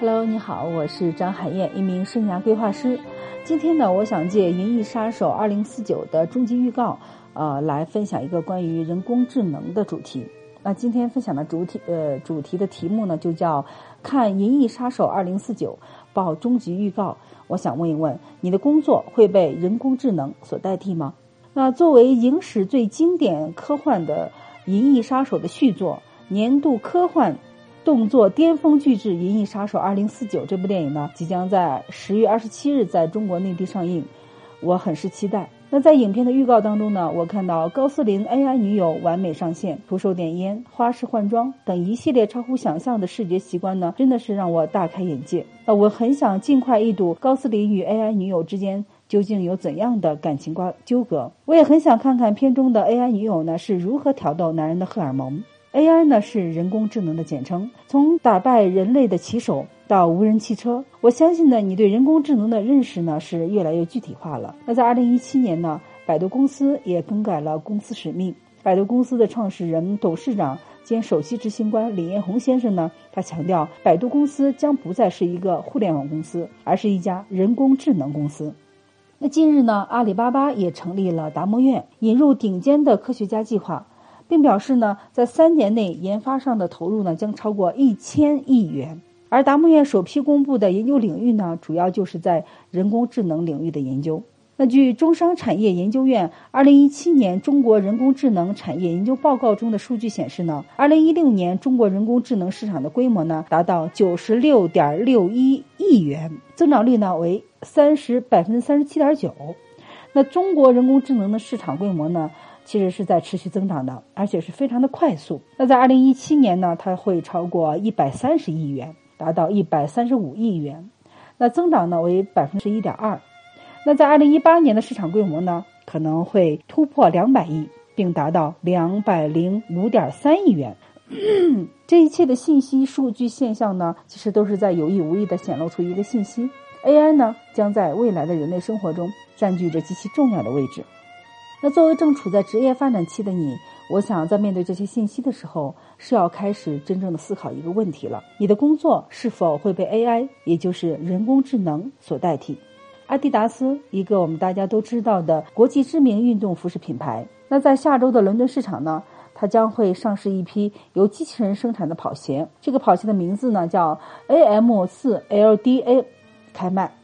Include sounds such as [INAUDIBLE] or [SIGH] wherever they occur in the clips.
Hello，你好，我是张海燕，一名生涯规划师。今天呢，我想借《银翼杀手2049》的终极预告，呃，来分享一个关于人工智能的主题。那今天分享的主题，呃，主题的题目呢，就叫“看《银翼杀手2049》报终极预告”。我想问一问，你的工作会被人工智能所代替吗？那作为影史最经典科幻的《银翼杀手》的续作，年度科幻。动作巅峰巨制《银翼杀手2049》这部电影呢，即将在十月二十七日在中国内地上映，我很是期待。那在影片的预告当中呢，我看到高斯林 AI 女友完美上线，徒手点烟、花式换装等一系列超乎想象的视觉奇观呢，真的是让我大开眼界。那我很想尽快一睹高斯林与 AI 女友之间究竟有怎样的感情瓜纠葛，我也很想看看片中的 AI 女友呢是如何挑逗男人的荷尔蒙。AI 呢是人工智能的简称，从打败人类的棋手到无人汽车，我相信呢，你对人工智能的认识呢是越来越具体化了。那在二零一七年呢，百度公司也更改了公司使命。百度公司的创始人、董事长兼首席执行官李彦宏先生呢，他强调，百度公司将不再是一个互联网公司，而是一家人工智能公司。那近日呢，阿里巴巴也成立了达摩院，引入顶尖的科学家计划。并表示呢，在三年内研发上的投入呢将超过一千亿元。而达摩院首批公布的研究领域呢，主要就是在人工智能领域的研究。那据中商产业研究院二零一七年中国人工智能产业研究报告中的数据显示呢，二零一六年中国人工智能市场的规模呢达到九十六点六一亿元，增长率呢为三十百分之三十七点九。那中国人工智能的市场规模呢？其实是在持续增长的，而且是非常的快速。那在二零一七年呢，它会超过一百三十亿元，达到一百三十五亿元，那增长呢为百分之一点二。那在二零一八年的市场规模呢，可能会突破两百亿，并达到两百零五点三亿元。这一切的信息、数据、现象呢，其实都是在有意无意的显露出一个信息：AI 呢将在未来的人类生活中占据着极其重要的位置。那作为正处在职业发展期的你，我想在面对这些信息的时候，是要开始真正的思考一个问题了：你的工作是否会被 AI，也就是人工智能所代替？阿迪达斯，一个我们大家都知道的国际知名运动服饰品牌，那在下周的伦敦市场呢，它将会上市一批由机器人生产的跑鞋。这个跑鞋的名字呢叫 AM4LDA，开卖。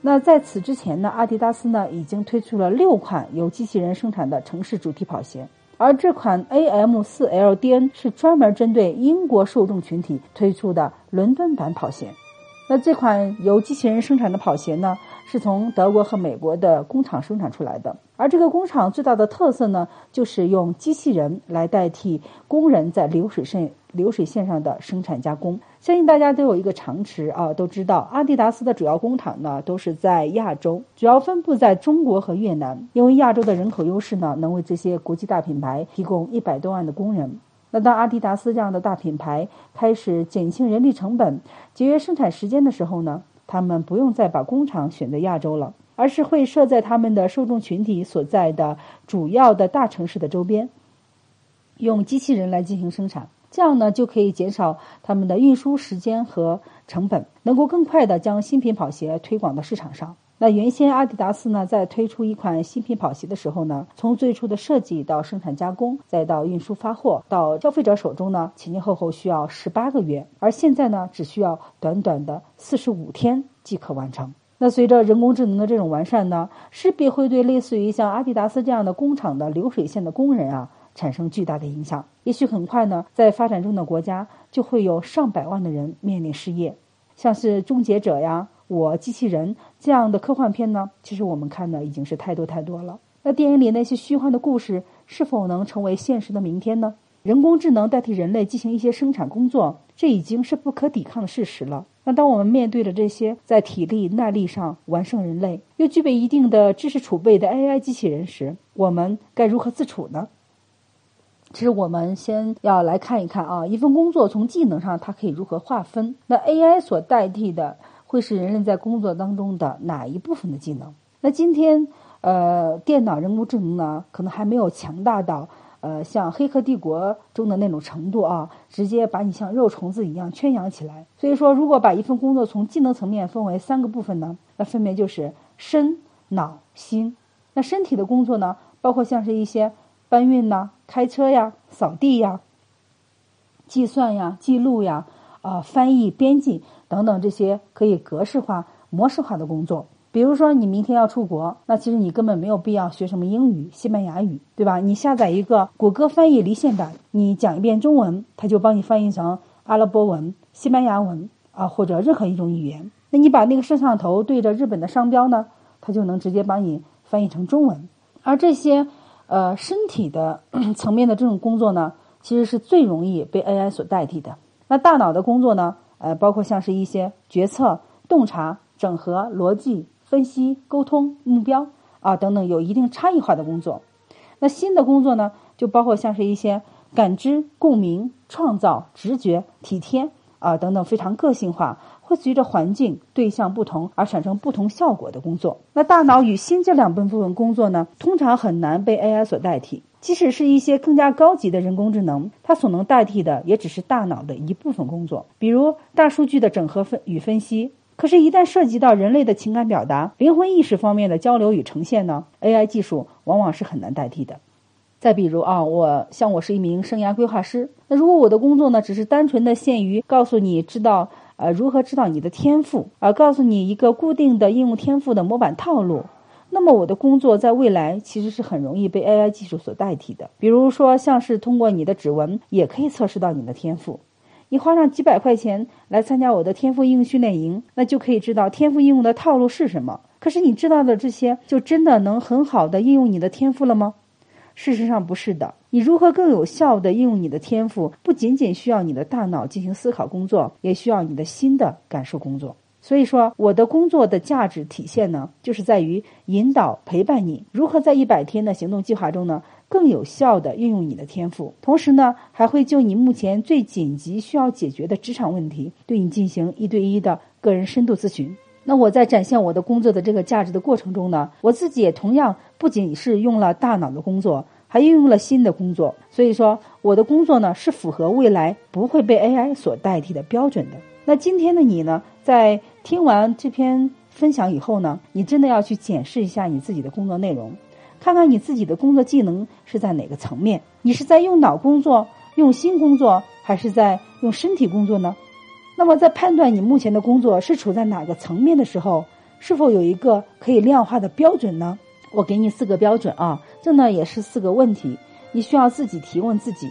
那在此之前呢，阿迪达斯呢已经推出了六款由机器人生产的城市主题跑鞋，而这款 AM4LDN 是专门针对英国受众群体推出的伦敦版跑鞋。那这款由机器人生产的跑鞋呢，是从德国和美国的工厂生产出来的，而这个工厂最大的特色呢，就是用机器人来代替工人在流水线。流水线上的生产加工，相信大家都有一个常识啊，都知道阿迪达斯的主要工厂呢都是在亚洲，主要分布在中国和越南。因为亚洲的人口优势呢，能为这些国际大品牌提供一百多万的工人。那当阿迪达斯这样的大品牌开始减轻人力成本、节约生产时间的时候呢，他们不用再把工厂选择亚洲了，而是会设在他们的受众群体所在的主要的大城市的周边，用机器人来进行生产。这样呢，就可以减少他们的运输时间和成本，能够更快的将新品跑鞋推广到市场上。那原先阿迪达斯呢，在推出一款新品跑鞋的时候呢，从最初的设计到生产加工，再到运输发货到消费者手中呢，前前后后需要十八个月，而现在呢，只需要短短的四十五天即可完成。那随着人工智能的这种完善呢，势必会对类似于像阿迪达斯这样的工厂的流水线的工人啊。产生巨大的影响，也许很快呢，在发展中的国家就会有上百万的人面临失业。像是《终结者》呀、《我机器人》这样的科幻片呢，其实我们看的已经是太多太多了。那电影里那些虚幻的故事，是否能成为现实的明天呢？人工智能代替人类进行一些生产工作，这已经是不可抵抗的事实了。那当我们面对着这些在体力、耐力上完胜人类，又具备一定的知识储备的 AI 机器人时，我们该如何自处呢？其实我们先要来看一看啊，一份工作从技能上它可以如何划分？那 AI 所代替的会是人类在工作当中的哪一部分的技能？那今天呃，电脑人工智能呢，可能还没有强大到呃，像《黑客帝国》中的那种程度啊，直接把你像肉虫子一样圈养起来。所以说，如果把一份工作从技能层面分为三个部分呢，那分别就是身、脑、心。那身体的工作呢，包括像是一些搬运呐、开车呀、扫地呀、计算呀、记录呀、啊翻译、编辑等等这些可以格式化、模式化的工作。比如说，你明天要出国，那其实你根本没有必要学什么英语、西班牙语，对吧？你下载一个谷歌翻译离线版，你讲一遍中文，它就帮你翻译成阿拉伯文、西班牙文啊，或者任何一种语言。那你把那个摄像头对着日本的商标呢，它就能直接帮你翻译成中文。而这些呃身体的 [CLEARS THROAT] 层面的这种工作呢，其实是最容易被 AI 所代替的。那大脑的工作呢，呃，包括像是一些决策、洞察、整合、逻辑。分析、沟通、目标啊等等，有一定差异化的工作。那新的工作呢，就包括像是一些感知、共鸣、创造、直觉、体贴啊等等，非常个性化，会随着环境、对象不同而产生不同效果的工作。那大脑与心这两部分工作呢，通常很难被 AI 所代替。即使是一些更加高级的人工智能，它所能代替的也只是大脑的一部分工作，比如大数据的整合分与分析。可是，一旦涉及到人类的情感表达、灵魂意识方面的交流与呈现呢？AI 技术往往是很难代替的。再比如啊，我像我是一名生涯规划师，那如果我的工作呢，只是单纯的限于告诉你知道呃如何知道你的天赋，而告诉你一个固定的应用天赋的模板套路，那么我的工作在未来其实是很容易被 AI 技术所代替的。比如说，像是通过你的指纹也可以测试到你的天赋。你花上几百块钱来参加我的天赋应用训练营，那就可以知道天赋应用的套路是什么。可是你知道的这些，就真的能很好的应用你的天赋了吗？事实上不是的。你如何更有效的应用你的天赋，不仅仅需要你的大脑进行思考工作，也需要你的心的感受工作。所以说，我的工作的价值体现呢，就是在于引导陪伴你如何在一百天的行动计划中呢。更有效的运用你的天赋，同时呢，还会就你目前最紧急需要解决的职场问题，对你进行一对一的个人深度咨询。那我在展现我的工作的这个价值的过程中呢，我自己也同样不仅是用了大脑的工作，还运用了新的工作。所以说，我的工作呢是符合未来不会被 AI 所代替的标准的。那今天的你呢，在听完这篇分享以后呢，你真的要去检视一下你自己的工作内容。看看你自己的工作技能是在哪个层面？你是在用脑工作、用心工作，还是在用身体工作呢？那么，在判断你目前的工作是处在哪个层面的时候，是否有一个可以量化的标准呢？我给你四个标准啊，这呢也是四个问题，你需要自己提问自己，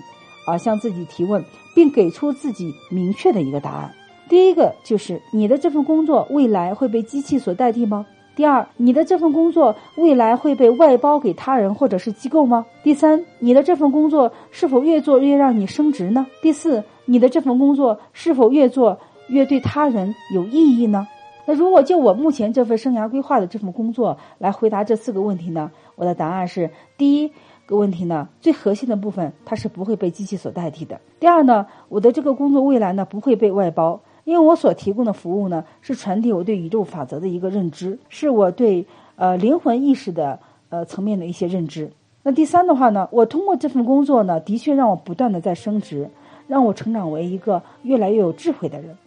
啊，向自己提问，并给出自己明确的一个答案。第一个就是你的这份工作未来会被机器所代替吗？第二，你的这份工作未来会被外包给他人或者是机构吗？第三，你的这份工作是否越做越让你升职呢？第四，你的这份工作是否越做越对他人有意义呢？那如果就我目前这份生涯规划的这份工作来回答这四个问题呢？我的答案是：第一个问题呢，最核心的部分它是不会被机器所代替的；第二呢，我的这个工作未来呢不会被外包。因为我所提供的服务呢，是传递我对宇宙法则的一个认知，是我对呃灵魂意识的呃层面的一些认知。那第三的话呢，我通过这份工作呢，的确让我不断的在升职，让我成长为一个越来越有智慧的人。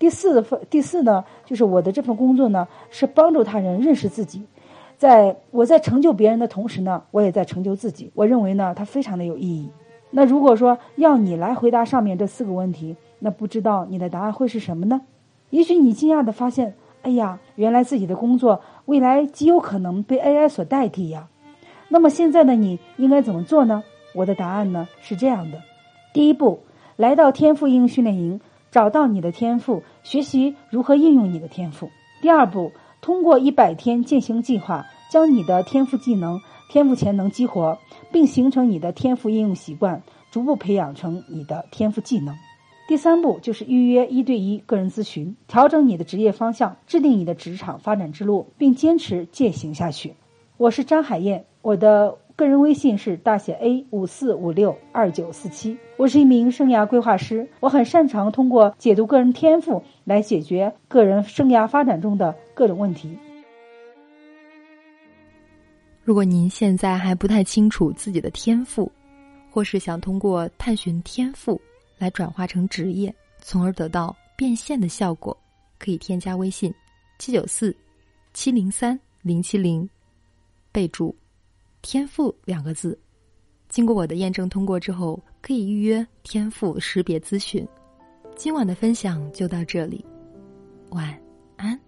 第四份第四呢，就是我的这份工作呢，是帮助他人认识自己，在我在成就别人的同时呢，我也在成就自己。我认为呢，它非常的有意义。那如果说要你来回答上面这四个问题。那不知道你的答案会是什么呢？也许你惊讶的发现，哎呀，原来自己的工作未来极有可能被 AI 所代替呀。那么现在的你应该怎么做呢？我的答案呢是这样的：第一步，来到天赋应用训练营，找到你的天赋，学习如何应用你的天赋；第二步，通过一百天践行计划，将你的天赋技能、天赋潜能激活，并形成你的天赋应用习惯，逐步培养成你的天赋技能。第三步就是预约一对一个人咨询，调整你的职业方向，制定你的职场发展之路，并坚持践行下去。我是张海燕，我的个人微信是大写 A 五四五六二九四七。我是一名生涯规划师，我很擅长通过解读个人天赋来解决个人生涯发展中的各种问题。如果您现在还不太清楚自己的天赋，或是想通过探寻天赋来转化成职业，从而得到变现的效果，可以添加微信七九四七零三零七零，备注“天赋”两个字。经过我的验证通过之后，可以预约天赋识别咨询。今晚的分享就到这里，晚安。